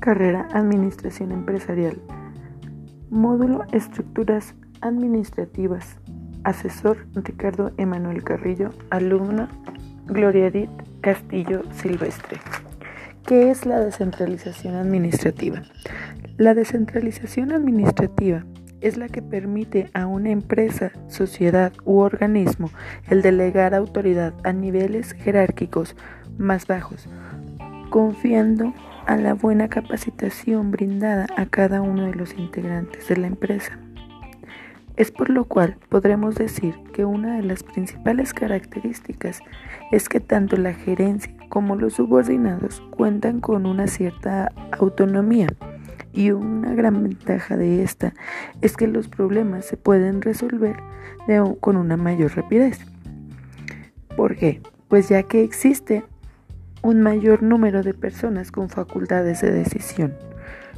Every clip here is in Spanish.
Carrera Administración Empresarial. Módulo Estructuras Administrativas. Asesor Ricardo Emanuel Carrillo. Alumna Gloria Edith Castillo Silvestre. ¿Qué es la descentralización administrativa? La descentralización administrativa es la que permite a una empresa, sociedad u organismo el delegar autoridad a niveles jerárquicos más bajos, confiando a la buena capacitación brindada a cada uno de los integrantes de la empresa. Es por lo cual podremos decir que una de las principales características es que tanto la gerencia como los subordinados cuentan con una cierta autonomía y una gran ventaja de esta es que los problemas se pueden resolver con una mayor rapidez. ¿Por qué? Pues ya que existe un mayor número de personas con facultades de decisión,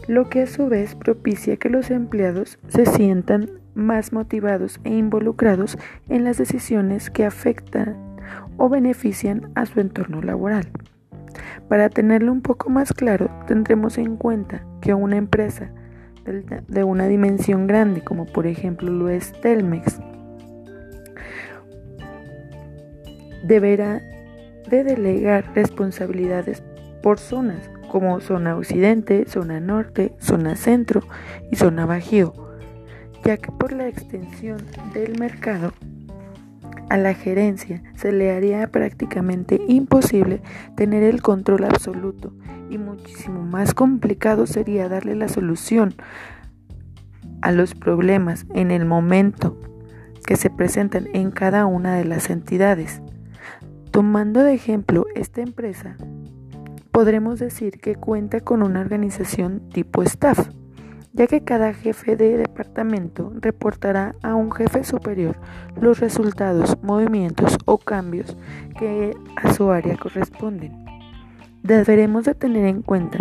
lo que a su vez propicia que los empleados se sientan más motivados e involucrados en las decisiones que afectan o benefician a su entorno laboral. Para tenerlo un poco más claro, tendremos en cuenta que una empresa de una dimensión grande, como por ejemplo lo es Telmex, deberá de delegar responsabilidades por zonas, como zona occidente, zona norte, zona centro y zona bajío, ya que por la extensión del mercado a la gerencia se le haría prácticamente imposible tener el control absoluto y muchísimo más complicado sería darle la solución a los problemas en el momento que se presentan en cada una de las entidades. Tomando de ejemplo esta empresa, podremos decir que cuenta con una organización tipo staff, ya que cada jefe de departamento reportará a un jefe superior los resultados, movimientos o cambios que a su área corresponden. Deberemos de tener en cuenta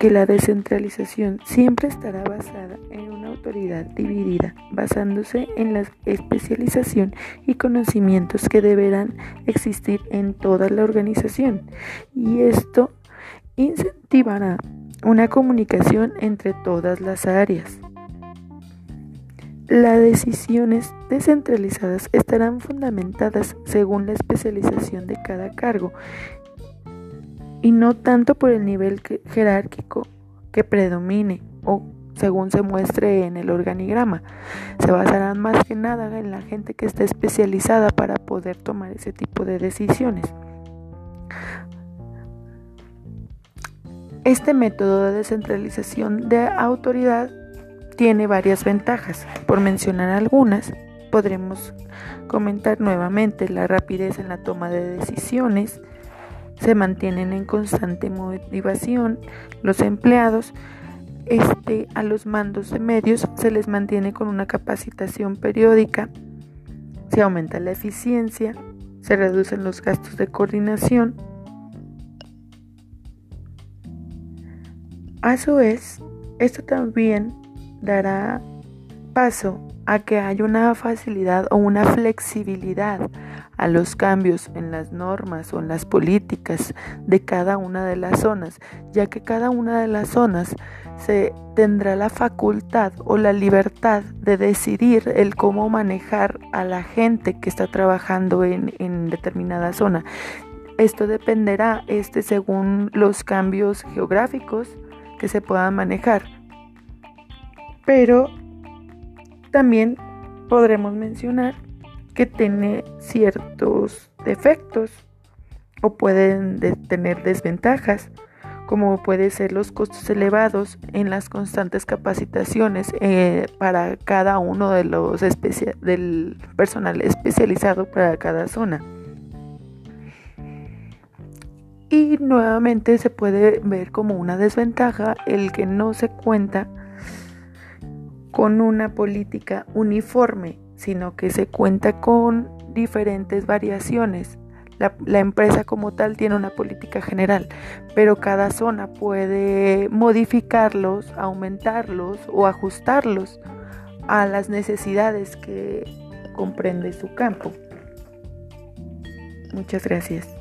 que la descentralización siempre estará basada en una autoridad dividida, basándose en la especialización y conocimientos que deberán existir en toda la organización. Y esto incentivará una comunicación entre todas las áreas. Las decisiones descentralizadas estarán fundamentadas según la especialización de cada cargo y no tanto por el nivel jerárquico que predomine o según se muestre en el organigrama. Se basarán más que nada en la gente que está especializada para poder tomar ese tipo de decisiones. Este método de descentralización de autoridad tiene varias ventajas. Por mencionar algunas, podremos comentar nuevamente la rapidez en la toma de decisiones, se mantienen en constante motivación. Los empleados este, a los mandos de medios se les mantiene con una capacitación periódica, se aumenta la eficiencia, se reducen los gastos de coordinación. A su vez, esto también dará paso a que haya una facilidad o una flexibilidad a los cambios en las normas o en las políticas de cada una de las zonas, ya que cada una de las zonas se tendrá la facultad o la libertad de decidir el cómo manejar a la gente que está trabajando en, en determinada zona. Esto dependerá este según los cambios geográficos que se puedan manejar. Pero también podremos mencionar que tiene ciertos defectos o pueden tener desventajas, como puede ser los costos elevados en las constantes capacitaciones eh, para cada uno de los del personal especializado para cada zona. Y nuevamente se puede ver como una desventaja el que no se cuenta con una política uniforme, sino que se cuenta con diferentes variaciones. La, empresa como tal tiene una política general, pero cada zona puede modificarlos, aumentarlos o ajustarlos a las necesidades que comprende su campo. Muchas gracias.